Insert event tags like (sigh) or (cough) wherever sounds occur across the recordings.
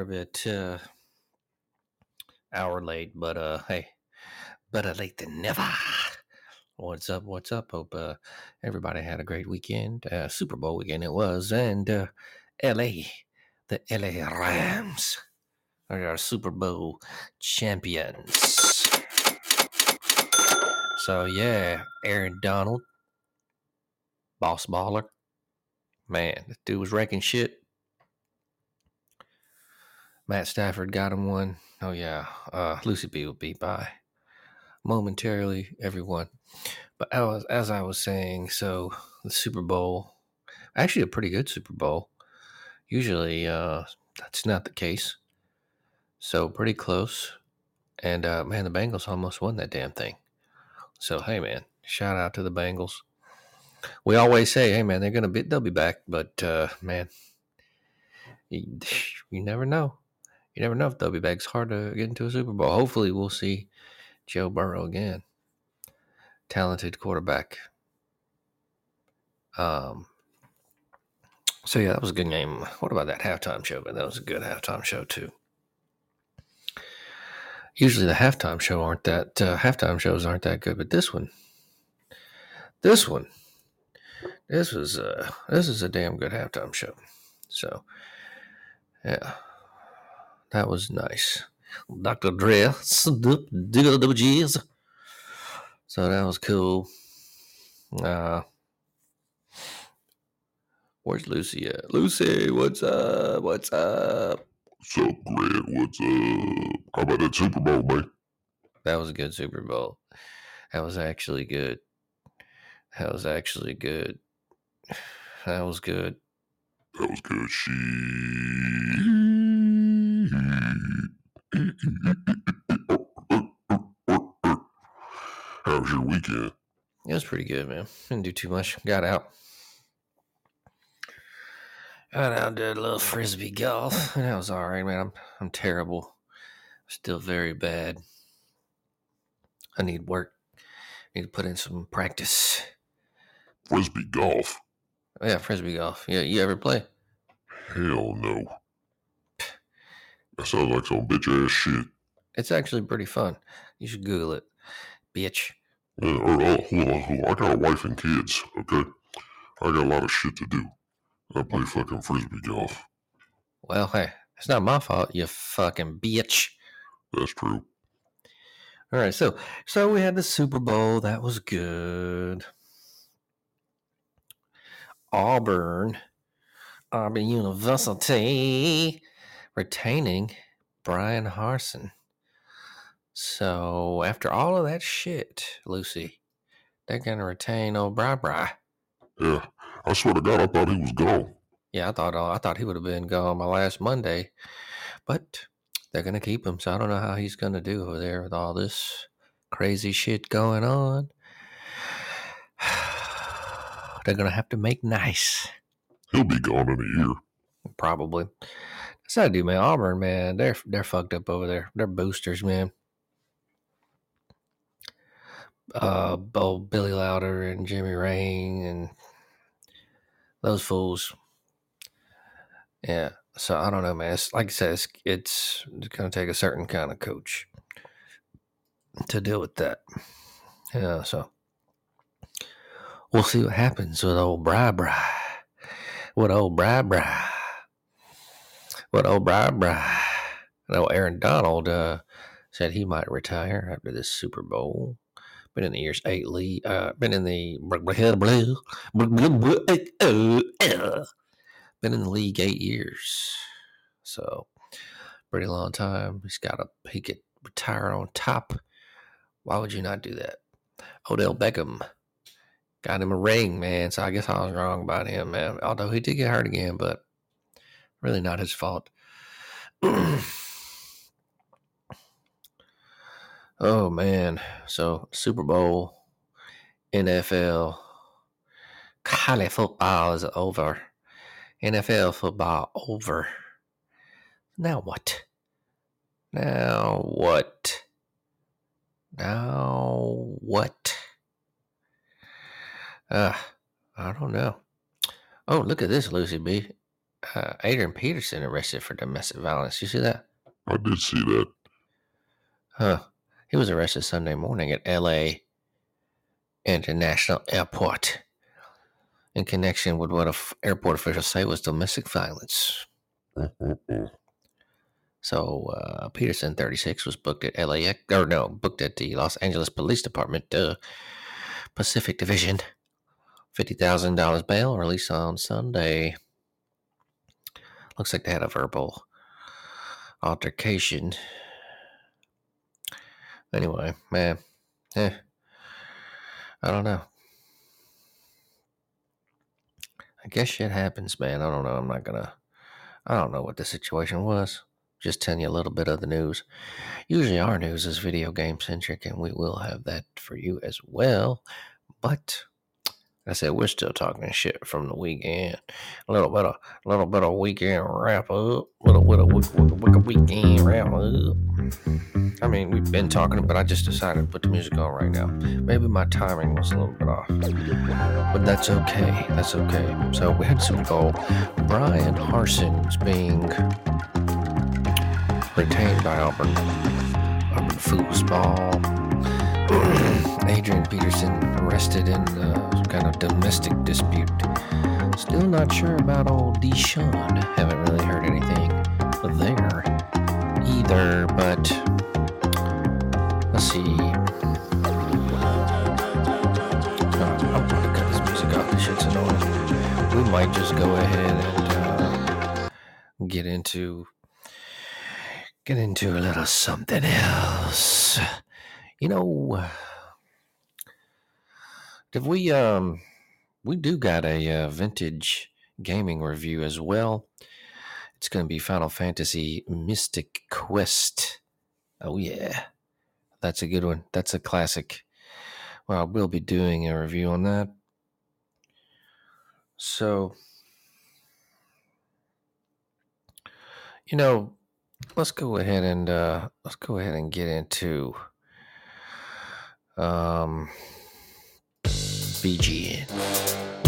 A bit uh, hour late, but uh, hey, better late than never. What's up? What's up? Hope uh, everybody had a great weekend. Uh, Super Bowl weekend it was, and uh, LA, the LA Rams are our Super Bowl champions. So yeah, Aaron Donald, boss baller, man, this dude was wrecking shit. Matt Stafford got him one. Oh yeah, uh, Lucy B will be by momentarily, everyone. But as, as I was saying, so the Super Bowl, actually a pretty good Super Bowl. Usually, uh, that's not the case. So pretty close. And uh, man, the Bengals almost won that damn thing. So hey, man, shout out to the Bengals. We always say, hey, man, they're gonna be, they'll be back, but uh, man, you, (laughs) you never know. You never know if they'll be back. It's hard to get into a Super Bowl. Hopefully, we'll see Joe Burrow again. Talented quarterback. Um. So yeah, that was a good game. What about that halftime show? But that was a good halftime show too. Usually the halftime show aren't that uh, halftime shows aren't that good, but this one, this one, this was uh this is a damn good halftime show. So yeah, that was nice. Dr. Dre, so that was cool. Uh, where's Lucy at? Lucy, what's up? What's up? What's up, Grant? What's up? How about that Super Bowl, man? That was a good Super Bowl. That was actually good. That was actually good. That was good. That was good shit. (laughs) How was your weekend? It was pretty good, man. Didn't do too much. Got out. Got out and did a little frisbee golf, and that was all right, man. I'm I'm terrible. Still very bad. I need work. Need to put in some practice. Frisbee golf? Yeah, frisbee golf. Yeah, you ever play? Hell no. That sounds like some bitch ass shit. It's actually pretty fun. You should Google it, bitch. Yeah, or, oh, hold on, hold on. I got a wife and kids, okay? I got a lot of shit to do. I play fucking frisbee golf. Well, hey, it's not my fault. You fucking bitch. That's true. All right, so so we had the Super Bowl. That was good. Auburn, Auburn University, retaining Bryan Harsin. So after all of that shit, Lucy, they're gonna retain old Bri Bri. Yeah, I swear to God, I thought he was gone. Yeah, I thought uh, I thought he would have been gone my last Monday, but they're gonna keep him. So I don't know how he's gonna do over there with all this crazy shit going on. (sighs) they're gonna have to make nice, He'll be gone in a year. probably. I do, man. Auburn, man, they're they're fucked up over there. They're boosters, man. Uh, Bo, Billy Lowder and Jimmy Rane and those fools. Yeah. So I don't know, man. It's, like I said, it's, it's going to take a certain kind of coach to deal with that. Yeah. So we'll see what happens with old Bri Bri. What old Bri Bri. Old Bri Bri. I know Aaron Donald uh, said he might retire after this Super Bowl. Been in the years eight league. Uh, been in the been in the league eight years. So pretty long time. He's got a he could retire on top. Why would you not do that? Odell Beckham got him a ring, man. So I guess I was wrong about him, man. Although he did get hurt again, but really not his fault. (clears throat) oh man. So Super Bowl, NFL, college football is over. NFL football over. Now what? Now what? Now what? Uh, I don't know. Oh, look at this, Lucy B. Uh, Adrian Peterson arrested for domestic violence. You see that? I did see that. Huh. He was arrested Sunday morning at LA International Airport in connection with what a f- airport officials say was domestic violence. So uh, Peterson, 36, was booked at LAX, or no, booked at the Los Angeles Police Department, uh, Pacific Division. $50,000 bail released on Sunday. Looks like they had a verbal altercation. Anyway, man, eh, I don't know. I guess shit happens, man. I don't know. I'm not gonna. I don't know what the situation was. Just telling you a little bit of the news. Usually our news is video game centric, and we will have that for you as well. But I said we're still talking shit from the weekend. A little bit of, a little bit of weekend wrap up. Little bit of week- week- week- weekend wrap up. I mean, we've been talking, but I just decided to put the music on right now. Maybe my timing was a little bit off, but that's okay. That's okay. So we had some Bowl. Bryan Harsin's being retained by Auburn. Auburn foosball. (clears throat) Adrian Peterson arrested in uh, some kind of domestic dispute. Still not sure about old Deshaun. Haven't really heard anything there either, but let's see. Uh, I'm gonna cut this music off. This shit's annoying. We might just go ahead and uh, get into get into a little something else. You know, (sighs) did we um we do got a uh, vintage gaming review as well. It's going to be Final Fantasy Mystic Quest. Oh yeah. That's a good one. That's a classic. Well, we'll be doing a review on that. So, you know, let's go ahead and uh let's go ahead and get into um VGN.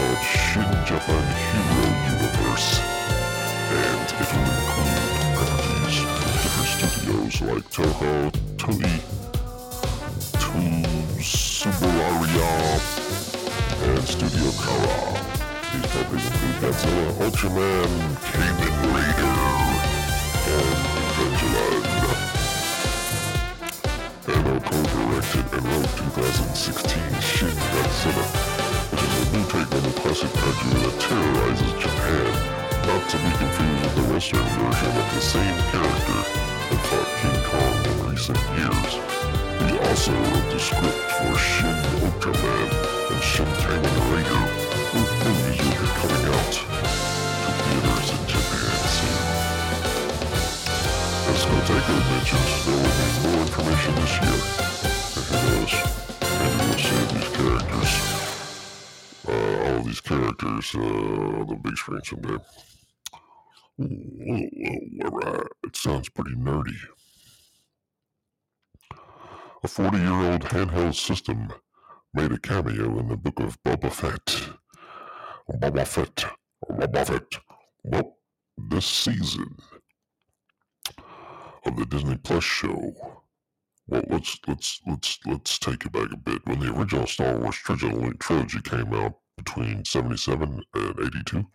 Called Shin Japan Hero Universe, and it will include properties from different studios like Toho, Toei, Tsuburaya, and Studio Khara. These properties include Godzilla, Ultraman, Kamen Rider, and Evangelion. Anno co-directed and wrote 2016 Shin Godzilla, new take on the classic kaiju that terrorizes Japan, not to be confused with the Western version of the same character that fought King Kong in recent years. He also wrote the script for Shin Ultraman and Shin Kamen Rider, both movies will be coming out to theaters in Japan soon. As Kotaku mentions, there will be more information this year. And who knows, maybe we'll see these characters, characters, uh, on the big screen someday. Ooh, alright, it sounds pretty nerdy. A 40 year old handheld system made a cameo in the book of Boba Fett. Boba Fett. Boba Fett. Well, this season of the Disney Plus show. Well, let's let's let's let's take it back a bit. When the original Star Wars trilogy came out between 77 and 82,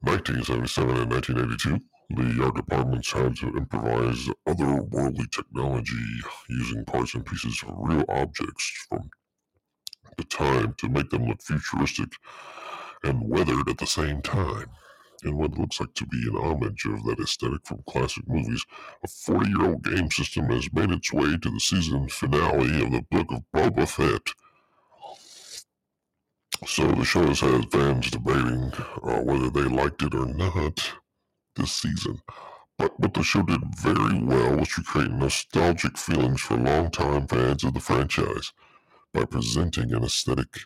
1977 and 1982, the art departments had to improvise otherworldly technology using parts and pieces of real objects from the time to make them look futuristic and weathered at the same time. In what looks like to be an homage of that aesthetic from classic movies, a 40 year old game system has made its way to the season finale of the Book of Boba Fett. So the show has had fans debating uh, whether they liked it or not this season. But what the show did very well was to create nostalgic feelings for longtime fans of the franchise by presenting an aesthetic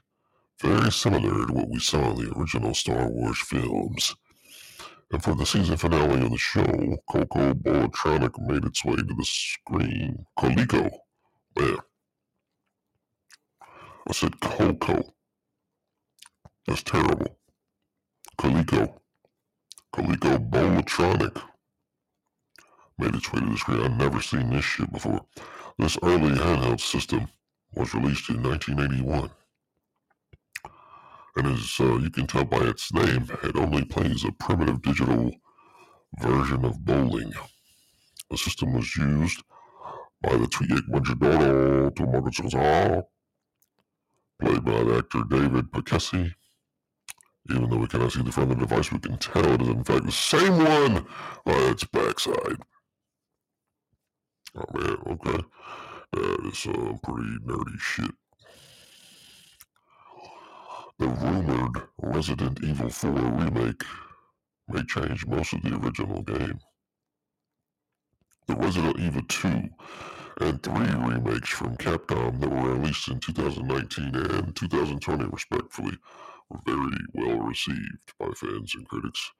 very similar to what we saw in the original Star Wars films. And for the season finale of the show, Coco Bowlatronic made its way to the screen. Coleco. Man. I said Coco. That's terrible. Coleco. Coleco Bowlatronic made its way to the screen. I've never seen this shit before. This early handheld system was released in 1981 and as uh, you can tell by its name, it only plays a primitive digital version of bowling. The system was used by the Twi'lek majordomo to Margaret played by the actor David Pasquesi. Even though we cannot see the front of the device, we can tell it is in fact the same one by its backside. Oh man, okay. That is some pretty nerdy shit. The rumored Resident Evil 4 remake may change most of the original game. The Resident Evil 2 and 3 remakes from Capcom that were released in 2019 and 2020 respectively were very well received by fans and critics.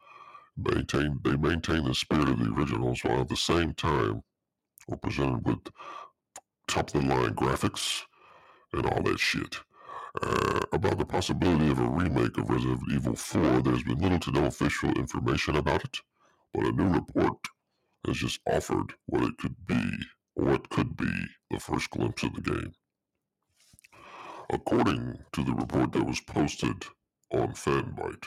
Maintain, they maintain the spirit of the originals while at the same time were presented with top of the line graphics and all that shit uh, about the possibility of a remake of Resident Evil 4. There's been little to no official information about it, but a new report has just offered what it could be, or what could be, the first glimpse of the game. According to the report that was posted on Fanbyte,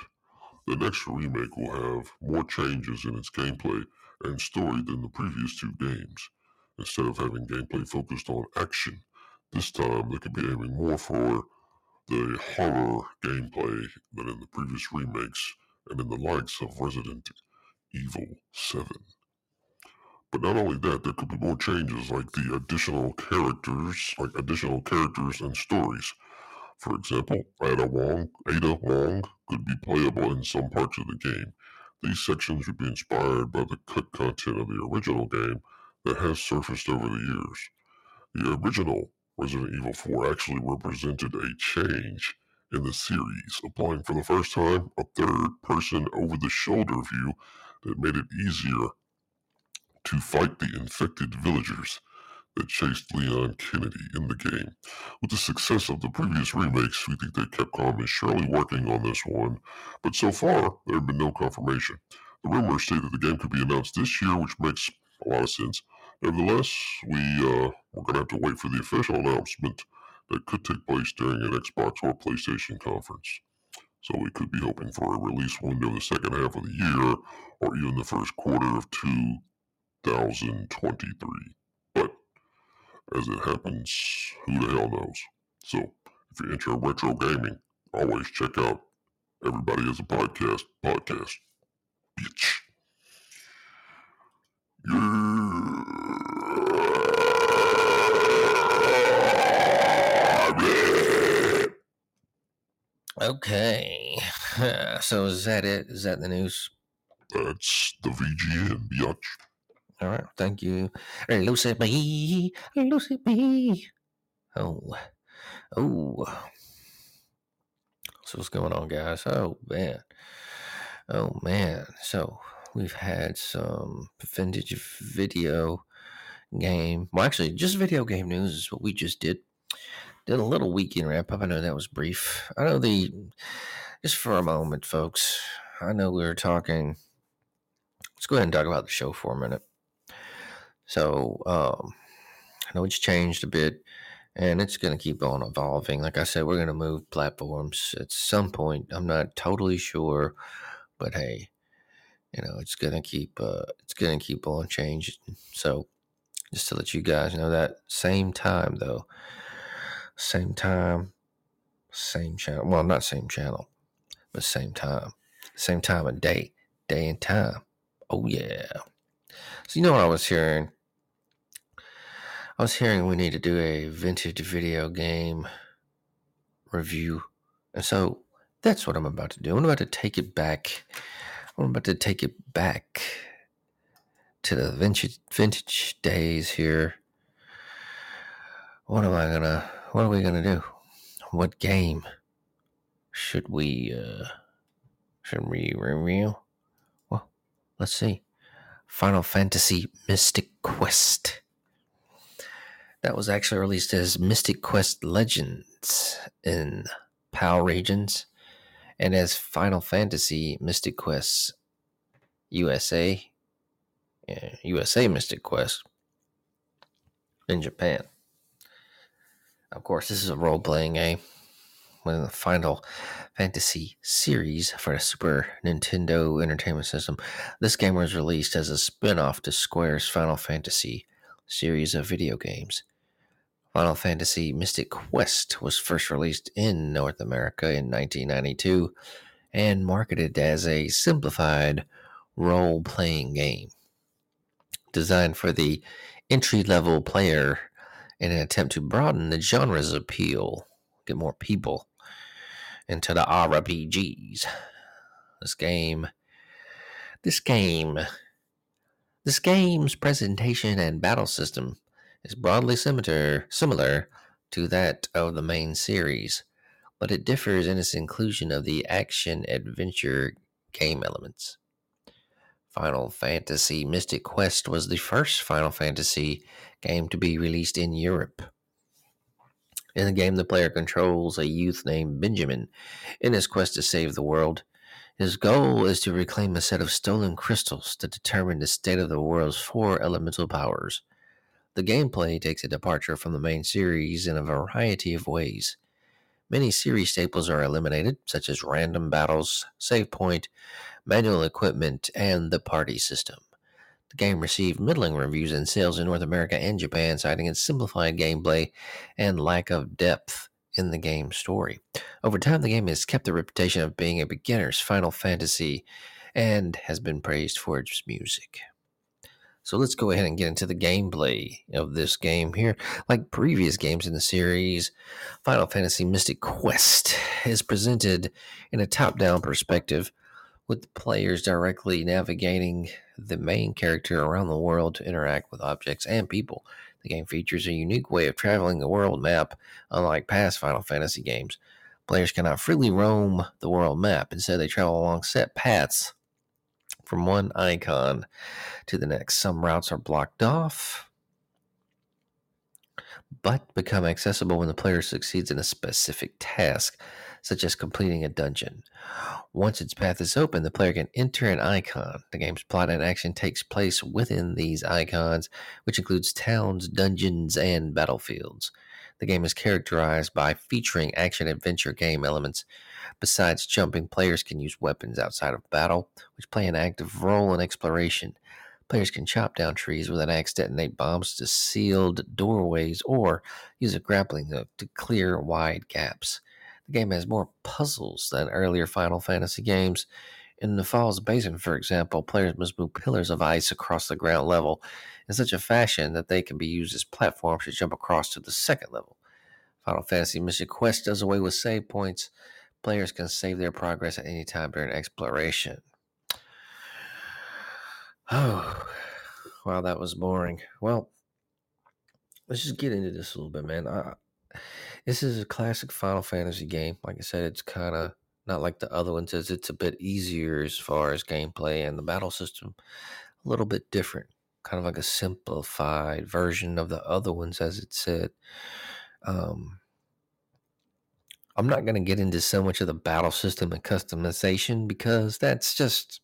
the next remake will have more changes in its gameplay and story than the previous two games. Instead of having gameplay focused on action, this time they could be aiming more for the horror gameplay than in the previous remakes and in the likes of Resident Evil 7. But not only that, there could be more changes like the additional characters, like additional characters and stories. For example, Ada Wong, Ada Wong could be playable in some parts of the game. These sections would be inspired by the cut content of the original game that has surfaced over the years. The original Resident Evil 4 actually represented a change in the series, applying for the first time a third person over the shoulder view that made it easier to fight the infected villagers that chased Leon Kennedy in the game. With the success of the previous remakes, we think that Capcom is surely working on this one, but so far, there have been no confirmation. The rumors say that the game could be announced this year, which makes a lot of sense. Nevertheless, we uh, we're gonna have to wait for the official announcement that could take place during an Xbox or PlayStation conference. So we could be hoping for a release window in the second half of the year, or even the first quarter of 2023. But as it happens, who the hell knows? So if you're into retro gaming, always check out Everybody has a Podcast podcast. Bitch. Okay. (sighs) So is that it? Is that the news? That's the VGN, biatch. All right. Thank you. Lucy B. Lucy B. Oh. Oh. So what's going on, guys? Oh, man. Oh, man. So we've had some vintage video game. Well, actually, just video game news is what we just did. Did a little weekend wrap up. I know that was brief. I know the just for a moment, folks. I know we were talking. Let's go ahead and talk about the show for a minute. So, um, I know it's changed a bit, and it's going to keep on evolving. Like I said, we're going to move platforms at some point. I'm not totally sure, but hey, you know, it's going to keep uh, it's going to keep on changing. So, just to let you guys know that same time though same time, same channel. Well, not same channel, but same time, same time of day, day and time. Oh yeah. So you know what I was hearing? I was hearing we need to do a vintage video game review, and so that's what I'm about to do. I'm about to take it back. I'm about to take it back to the vintage vintage days here. What am I gonna what are we gonna do? What game should we uh should we review? Well, let's see. Final Fantasy Mystic Quest. That was actually released as Mystic Quest Legends in PAL regions and as Final Fantasy Mystic Quest USA, yeah, uh, USA Mystic Quest in Japan. Of course, this is a role playing game with the Final Fantasy series for the Super Nintendo Entertainment System. This game was released as a spin off to Square's Final Fantasy series of video games. Final Fantasy Mystic Quest was first released in North America in 1992 and marketed as a simplified role playing game. Designed for the entry level player in an attempt to broaden the genre's appeal, get more people into the RPGs. This game, this game, this game's presentation and battle system is broadly similar, similar to that of the main series, but it differs in its inclusion of the action adventure game elements. Final Fantasy Mystic Quest was the first Final Fantasy game to be released in Europe. In the game, the player controls a youth named Benjamin in his quest to save the world. His goal is to reclaim a set of stolen crystals to determine the state of the world's four elemental powers. The gameplay takes a departure from the main series in a variety of ways. Many series staples are eliminated, such as random battles, save point, manual equipment, and the party system. The game received middling reviews in sales in North America and Japan, citing its simplified gameplay and lack of depth in the game story. Over time, the game has kept the reputation of being a beginner's Final Fantasy and has been praised for its music. So let's go ahead and get into the gameplay of this game here. Like previous games in the series, Final Fantasy Mystic Quest is presented in a top down perspective with the players directly navigating the main character around the world to interact with objects and people. The game features a unique way of traveling the world map, unlike past Final Fantasy games. Players cannot freely roam the world map. Instead, they travel along set paths from one icon to the next. Some routes are blocked off, but become accessible when the player succeeds in a specific task, such as completing a dungeon. Once its path is open, the player can enter an icon. The game's plot and action takes place within these icons, which includes towns, dungeons, and battlefields. The game is characterized by featuring action adventure game elements Besides jumping, players can use weapons outside of battle, which play an active role in exploration. Players can chop down trees with an axe, detonate bombs to sealed doorways, or use a grappling hook to clear wide gaps. The game has more puzzles than earlier Final Fantasy games. In the Falls Basin, for example, players must move pillars of ice across the ground level in such a fashion that they can be used as platforms to jump across to the second level. Final Fantasy Mystic Quest does away with save points Players can save their progress at any time during exploration. Oh, (sighs) wow, that was boring. Well, let's just get into this a little bit, man. I, this is a classic Final Fantasy game. Like I said, it's kind of not like the other ones, as it's a bit easier as far as gameplay and the battle system, a little bit different. Kind of like a simplified version of the other ones, as it said. Um, I'm not going to get into so much of the battle system and customization because that's just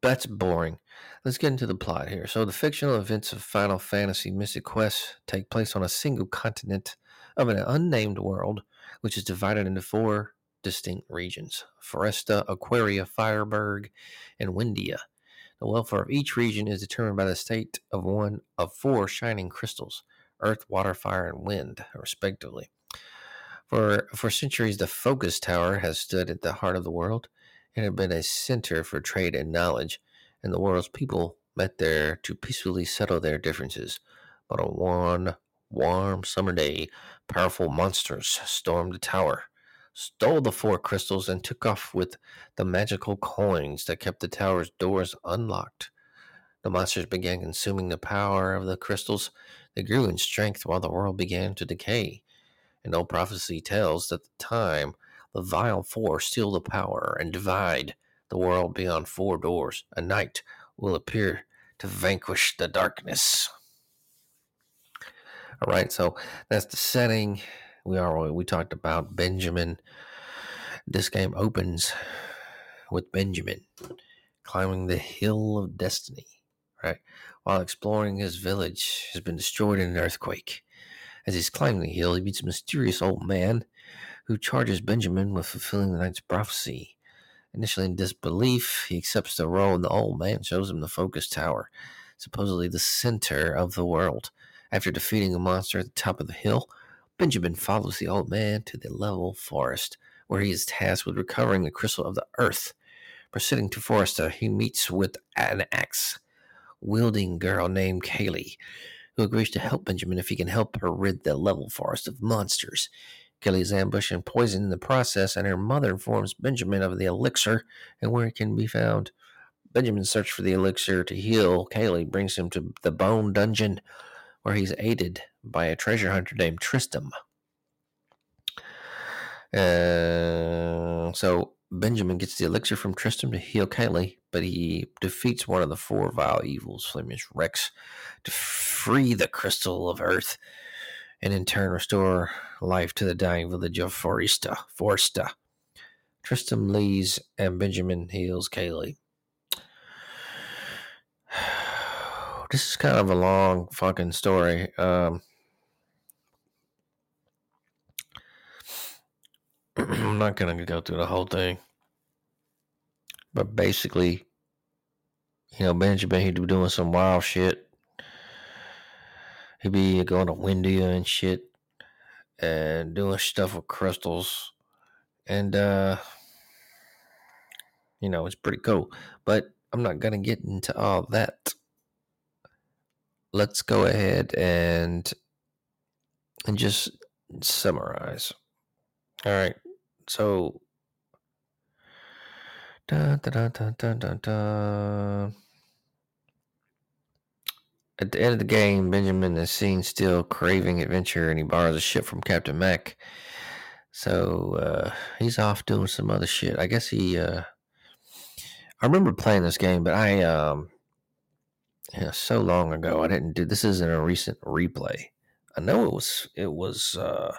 that's boring. Let's get into the plot here. So, the fictional events of Final Fantasy Mystic Quest take place on a single continent of an unnamed world, which is divided into four distinct regions Foresta, Aquaria, Fireburg, and Windia. The welfare of each region is determined by the state of one of four shining crystals earth, water, fire, and wind, respectively. For, for centuries, the Focus Tower has stood at the heart of the world and had been a center for trade and knowledge, and the world's people met there to peacefully settle their differences. But on one warm summer day, powerful monsters stormed the tower, stole the four crystals, and took off with the magical coins that kept the tower's doors unlocked. The monsters began consuming the power of the crystals. They grew in strength while the world began to decay. And old prophecy tells that the time the vile four steal the power and divide the world beyond four doors, a knight will appear to vanquish the darkness. All right, so that's the setting. We are we talked about Benjamin. This game opens with Benjamin climbing the hill of destiny, right? While exploring his village has been destroyed in an earthquake. As he's climbing the hill, he meets a mysterious old man who charges Benjamin with fulfilling the knight's prophecy. Initially in disbelief, he accepts the role, and the old man shows him the focus tower, supposedly the center of the world. After defeating a monster at the top of the hill, Benjamin follows the old man to the level forest, where he is tasked with recovering the crystal of the earth. Proceeding to Foresta, he meets with an axe wielding girl named Kaeli, who agrees to help Benjamin if he can help her rid the level forest of monsters. Kelly is ambushed and poisoned in the process, and her mother informs Benjamin of the elixir and where it can be found. Benjamin's search for the elixir to heal Kaeli brings him to the Bone Dungeon, where he's aided by a treasure hunter named Tristram. Uh, so Benjamin gets the elixir from Tristram to heal Kaeli, but he defeats one of the four vile evils, Flamerus Rex, to free the crystal of earth and in turn restore life to the dying village of Foresta. Foresta. Tristram leaves and Benjamin heals Kaeli. (sighs) This is kind of a long fucking story. Um, (clears throat) I'm not going to go through the whole thing. But basically, You know, Benjamin, he'd be doing some wild shit. He'd be going to Windia and shit and doing stuff with crystals. And, uh, you know, it's pretty cool. But I'm not going to get into all that. Let's go ahead and and just summarize. All right. So da, da, da, da, da, da. At the end of the game, Benjamin is seen still craving adventure and he borrows a ship from Captain Mac. So uh, he's off doing some other shit. I guess he uh, I remember playing this game, but I um yeah, so long ago I didn't do this isn't a recent replay. I know it was it was uh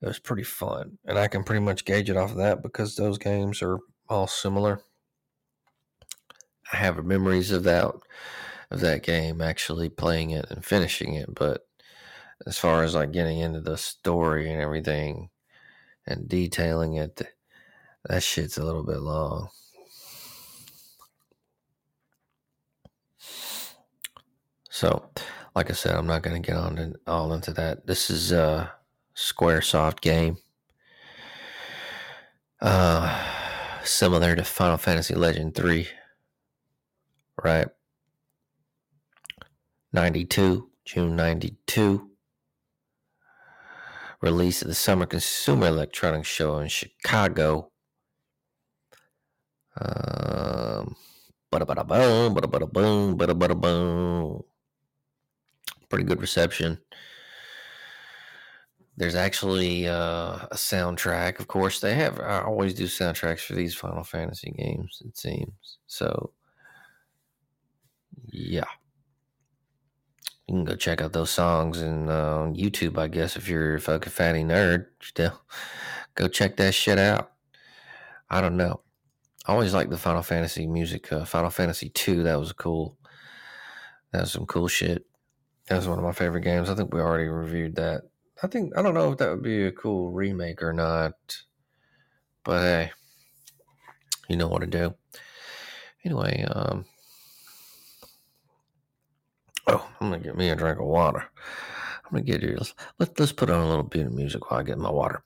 it was pretty fun. And I can pretty much gauge it off of that because those games are all similar. I have memories of that of that game actually playing it and finishing it, but as far as like getting into the story and everything and detailing it, that shit's a little bit long. So, like I said, I'm not going to get on to, all into that. This is a SquareSoft game, uh, similar to Final Fantasy Legend Three, right? 92, June 92. Release of the Summer Consumer Electronics Show in Chicago. Um, bada bada boom, bada bada boom, bada bada boom pretty good reception. There's actually uh, a soundtrack. Of course, they have. I always do soundtracks for these Final Fantasy games. It seems so. Yeah, you can go check out those songs and uh, on YouTube. I guess if you're a fucking fatty nerd, still (laughs) go check that shit out. I don't know. I always like the Final Fantasy music. Uh, Final Fantasy two. That was cool. That was some cool shit. That was one of my favorite games. I think we already reviewed that. I think I don't know if that would be a cool remake or not. But hey, you know what to do. Anyway, um Oh, I'm gonna get me a drink of water. I'm gonna get you let's let's put on a little bit of music while I get my water.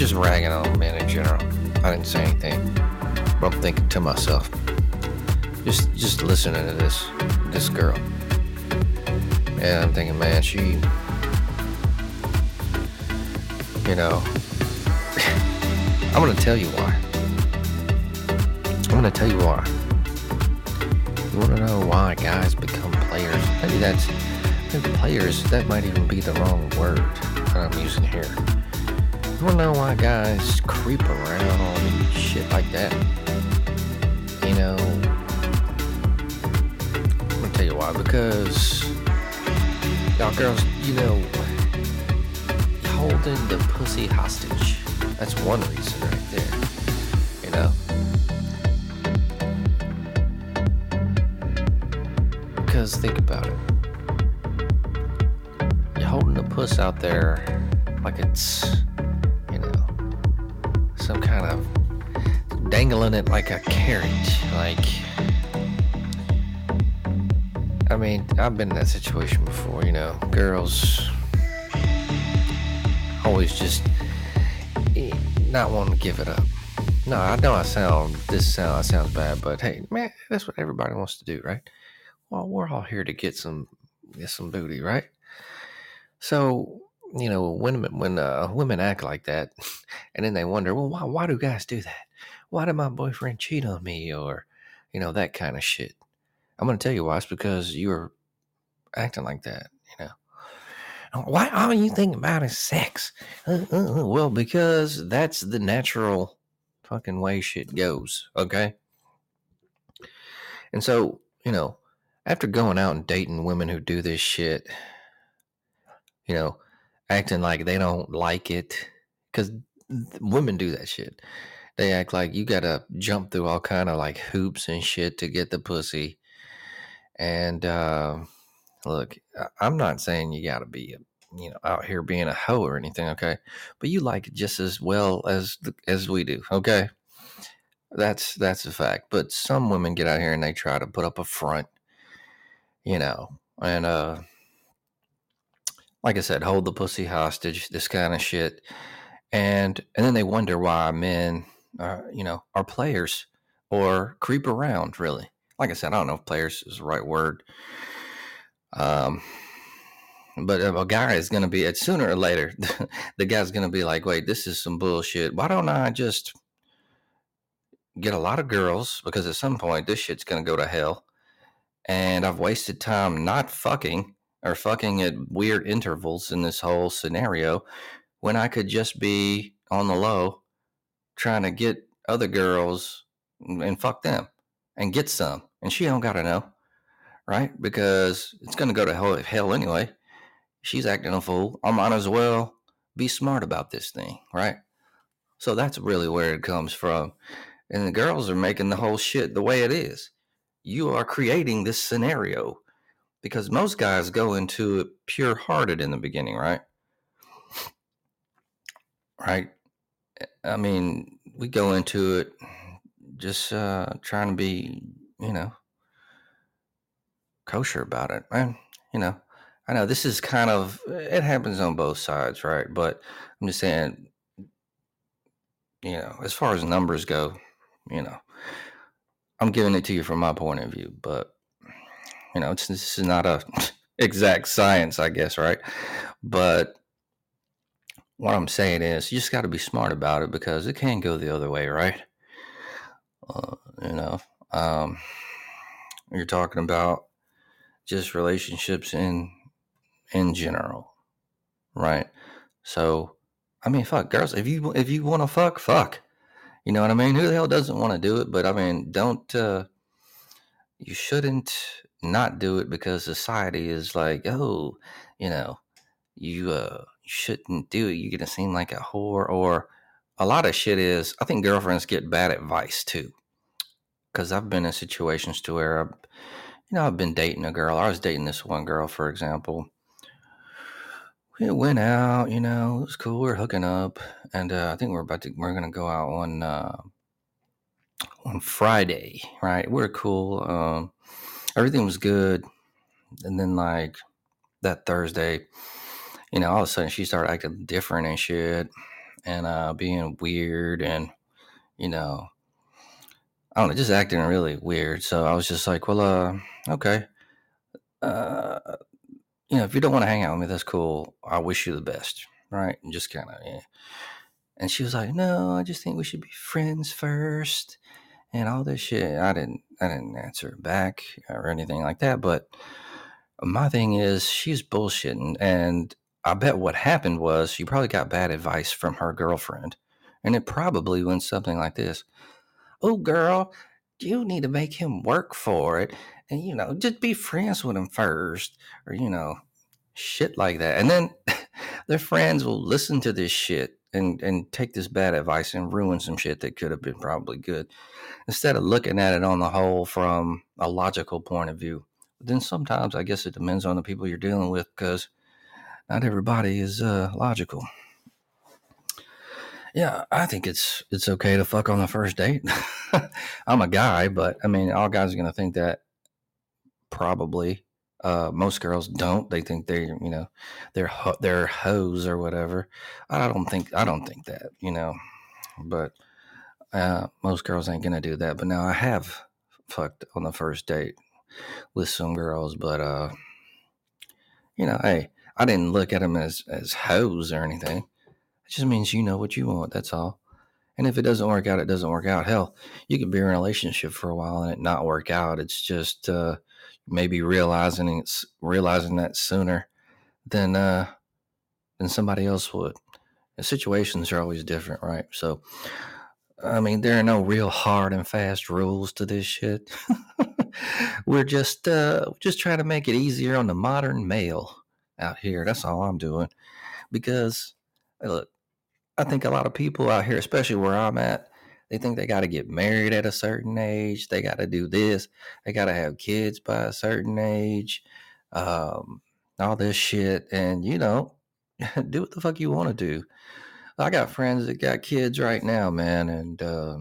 Just ragging on men in general. I didn't say anything, but I'm thinking to myself, just just listening to this this girl, and I'm thinking, man, she, you know, (laughs) I'm gonna tell you why. I'm gonna tell you why. You wanna know why guys become players? Maybe that's maybe players. That might even be the wrong word that I'm using here. Wanna know why guys creep around and shit like that? You know, I'm gonna tell you why. Because y'all girls, you know, holding the pussy hostage. That's one reason right there. You know? Because think about it. You're holding the puss out there like it's, dangling it like a carrot. Like, I mean, I've been in that situation before, you know, girls always just eh, not wanting to give it up. No, I know I sound this sound I sounds bad, but hey, man, that's what everybody wants to do, right? Well, we're all here to get some get some booty, right? So, you know, when when uh, women act like that, (laughs) and then they wonder, well, why why do guys do that? Why did my boyfriend cheat on me, or you know that kind of shit? I'm gonna tell you why. It's because you're acting like that, you know. Why are you thinking about is sex? Uh, uh, uh, well, because that's the natural fucking way shit goes, okay? And so, you know, after going out and dating women who do this shit, you know, acting like they don't like it, because women do that shit. They act like you gotta jump through all kind of like hoops and shit to get the pussy. And uh, look, I'm not saying you gotta be you know out here being a hoe or anything, okay? But you like it just as well as as we do, okay? That's that's a fact. But some women get out here and they try to put up a front, you know, and uh, like I said, hold the pussy hostage, this kind of shit, and and then they wonder why men, uh, you know, our players or creep around. Really, like I said, I don't know if players is the right word. Um, but a guy is going to be, sooner or later, (laughs) the guy's going to be like, wait, this is some bullshit. Why don't I just get a lot of girls? Because at some point, this shit's going to go to hell. And I've wasted time not fucking or fucking at weird intervals in this whole scenario when I could just be on the low trying to get other girls and fuck them and get some. And she don't got to know, right? Because it's going to go to hell, hell anyway she's acting a fool. I might as well be smart about this thing, right? So that's really where it comes from. And the girls are making the whole shit the way it is. You are creating this scenario because most guys go into it pure hearted in the beginning, right? Right? I mean, we go into it just uh, trying to be, you know, kosher about it, man. You know, I know this is kind of it happens on both sides, right? But I'm just saying, you know, as far as numbers go, you know, I'm giving it to you from my point of view, but you know, this is not a (laughs) exact science, I guess, right? But what I'm saying is, you just got to be smart about it because it can go the other way, right? Uh, you know, um, you're talking about just relationships in in general, right? So, I mean, fuck, girls, if you if you want to fuck, fuck. You know what I mean? Who the hell doesn't want to do it? But I mean, don't. uh You shouldn't not do it because society is like, oh, you know, you uh shouldn't do it. You're gonna seem like a whore, or a lot of shit is. I think girlfriends get bad advice too, because I've been in situations to where, I've, you know, I've been dating a girl. I was dating this one girl, for example, it went out, you know, it was cool. We are hooking up, and uh, I think we're about to we're gonna go out on uh, on Friday, right? We are cool. Um, everything was good. and then like that Thursday, you know, all of a sudden she started acting different and shit, and uh, being weird, and you know, I don't know, just acting really weird. So I was just like, well, uh, okay, uh, you know, if you don't want to hang out with me, that's cool. I wish you the best, right? And just kind of, yeah. And she was like, no, I just think we should be friends first and all this shit. I didn't I didn't answer back or anything like that. But my thing is she's bullshitting. And I bet what happened was she probably got bad advice from her girlfriend. And it probably went something like this. Oh girl, you need to make him work for it. And you know, just be friends with him first. Or, you know, shit like that. And then (laughs) their friends will listen to this shit and and take this bad advice and ruin some shit that could have been probably good instead of looking at it on the whole from a logical point of view But then sometimes i guess it depends on the people you're dealing with because not everybody is uh, logical yeah i think it's it's okay to fuck on the first date (laughs) i'm a guy but i mean all guys are gonna think that probably uh, most girls don't. They think they, you know, they're ho- they're hoes or whatever. I don't think I don't think that, you know. But uh, most girls ain't gonna do that. But now I have fucked on the first date with some girls, but uh, you know, hey, I didn't look at them as as hoes or anything. It just means you know what you want. That's all. And if it doesn't work out, it doesn't work out. Hell, you could be in a relationship for a while and it not work out. It's just uh, maybe realizing it's realizing that sooner than uh than somebody else would. The situations are always different, right? So I mean, there are no real hard and fast rules to this shit. (laughs) We're just uh just trying to make it easier on the modern male out here. That's all I'm doing. Because look, I think a lot of people out here, especially where I'm at, they think they got to get married at a certain age. They got to do this. They got to have kids by a certain age. Um, all this shit. And, you know, (laughs) do what the fuck you want to do. I got friends that got kids right now, man. And uh,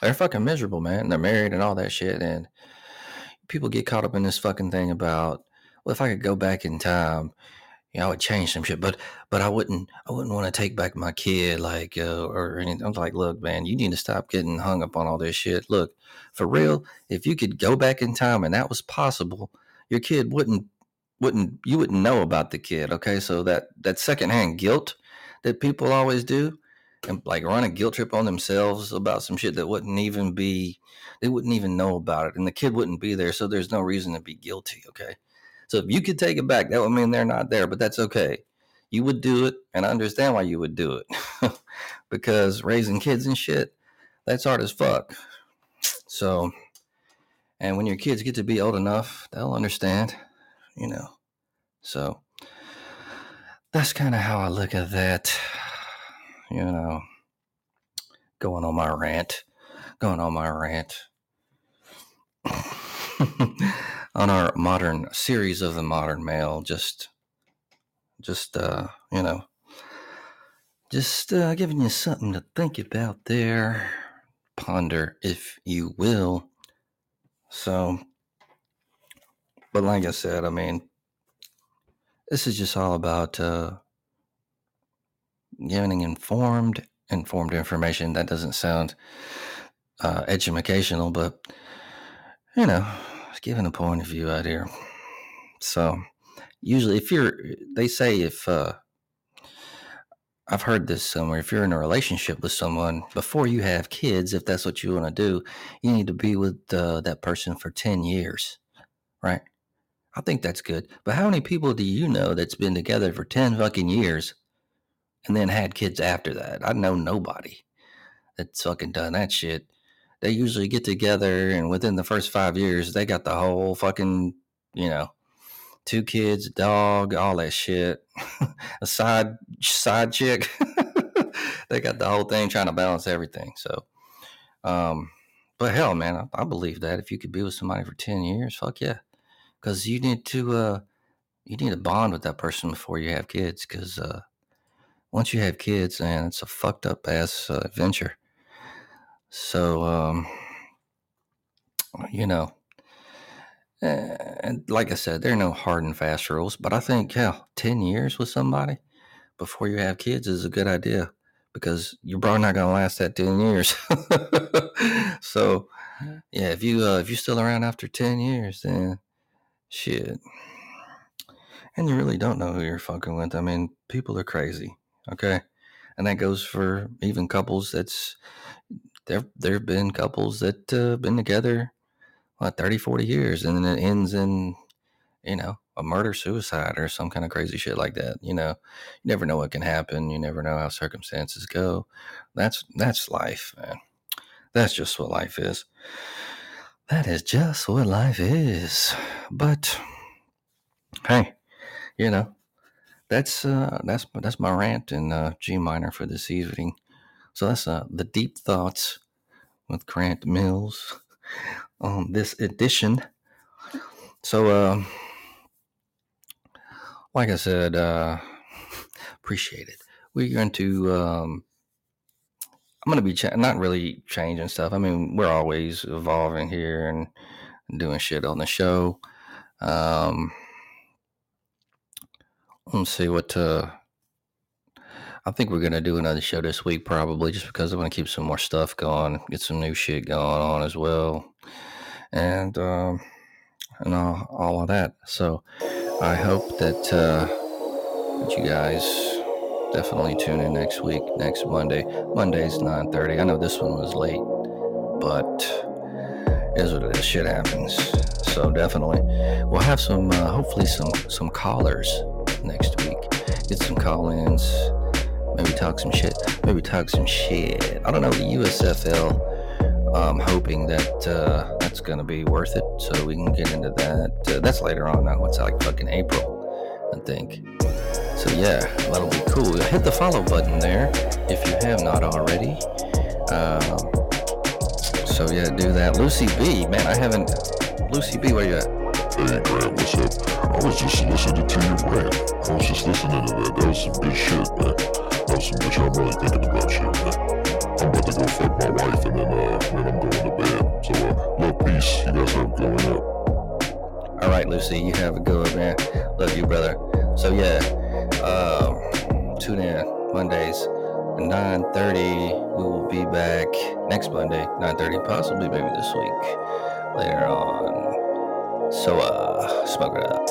they're fucking miserable, man. They're married and all that shit. And people get caught up in this fucking thing about, well, if I could go back in time, you know, I would change some shit, but but I wouldn't I wouldn't want to take back my kid like uh, or anything. I'm like, look, man, you need to stop getting hung up on all this shit. Look, for real, if you could go back in time and that was possible, your kid wouldn't wouldn't you wouldn't know about the kid. Okay, so that that secondhand guilt that people always do and like run a guilt trip on themselves about some shit that wouldn't even be they wouldn't even know about it and the kid wouldn't be there so there's no reason to be guilty okay so if you could take it back, that would mean they're not there, but that's okay. You would do it, and I understand why you would do it. (laughs) because raising kids and shit, that's hard as fuck. So, and when your kids get to be old enough, they'll understand, you know. So, that's kind of how I look at that. You know, going on my rant, going on my rant. (laughs) on our modern series of the modern male just just uh you know just uh, giving you something to think about there. Ponder if you will. So but like i said i mean this is just all about uh giving informed informed information. That doesn't sound uh educational but you know giving a point of view out here. So, usually, if you're, they say if, uh, I've heard this somewhere. If you're in a relationship with someone before you have kids, if that's what you want to do, you need to be with uh, that person for 10 years, right? I think that's good. But how many people do you know that's been together for 10 fucking years and then had kids after that? I know nobody that's fucking done that shit they usually get together and within the first five years they got the whole fucking you know two kids dog all that shit. (laughs) A side side chick. (laughs) They got the whole thing trying to balance everything so um but hell man I, I believe that. If you could be with somebody for 10 years fuck yeah. Because you need to uh you need to bond with that person before you have kids because uh once you have kids man it's a fucked up ass uh, adventure so, um, you know, uh, and like I said, there are no hard and fast rules, but I think, hell, 10 years with somebody before you have kids is a good idea because you're probably not going to last that 10 years. (laughs) so, yeah, if you uh, if you're still around after 10 years, then shit. And you really don't know who you're fucking with. I mean, people are crazy, okay? And that goes for even couples that's there there've been couples that uh, been together what 30 40 years and then it ends in you know a murder suicide or some kind of crazy shit like that you know? You never know what can happen you never know how circumstances go. That's that's life man. That's just what life is. That is just what life is. But hey you know that's uh that's that's my rant in uh, g minor for this evening so that's uh the deep thoughts with grant mills (laughs) on this edition so uh like I said, uh, (laughs) appreciate it. We're going to, um, I'm going to be cha- not really changing stuff. I mean, we're always evolving here and doing shit on the show. Um, let's see what, uh, I think we're to do another show this week, probably just because I want to keep some more stuff going, get some new shit going on as well. And, um, and all, all of that. So, I hope that, uh, that you guys definitely tune in next week, next Monday. Monday's 9.30. I know this one was late, but is what it is. Shit happens. So definitely. We'll have some, uh, hopefully some, some callers next week. Get some call-ins. Maybe talk some shit. Maybe talk some shit. I don't know. The USFL I'm hoping that uh, that's to be worth it so we can get into that. Uh, that's later on now. It's like fucking April, I think. So yeah, that'll be cool. Hit the follow button there if you have not already. Um, so yeah, do that. Lucy B, man, I haven't. Lucy B, where you at? Hey Grant, what's up? I was just listening to your rant. I was just listening to that. That was some good shit, man. Some good. I'm really thinking about shit, man. I'm about to go fuck my wife and then uh then I'm going to bed. So uh love peace. You guys have going up. All right, Lucy, you have a good one, man. Love you, brother. So yeah, uh, tune in Mondays, 9:30. We will be back next Monday, 9:30, possibly maybe this week later on. So uh, smoke it up.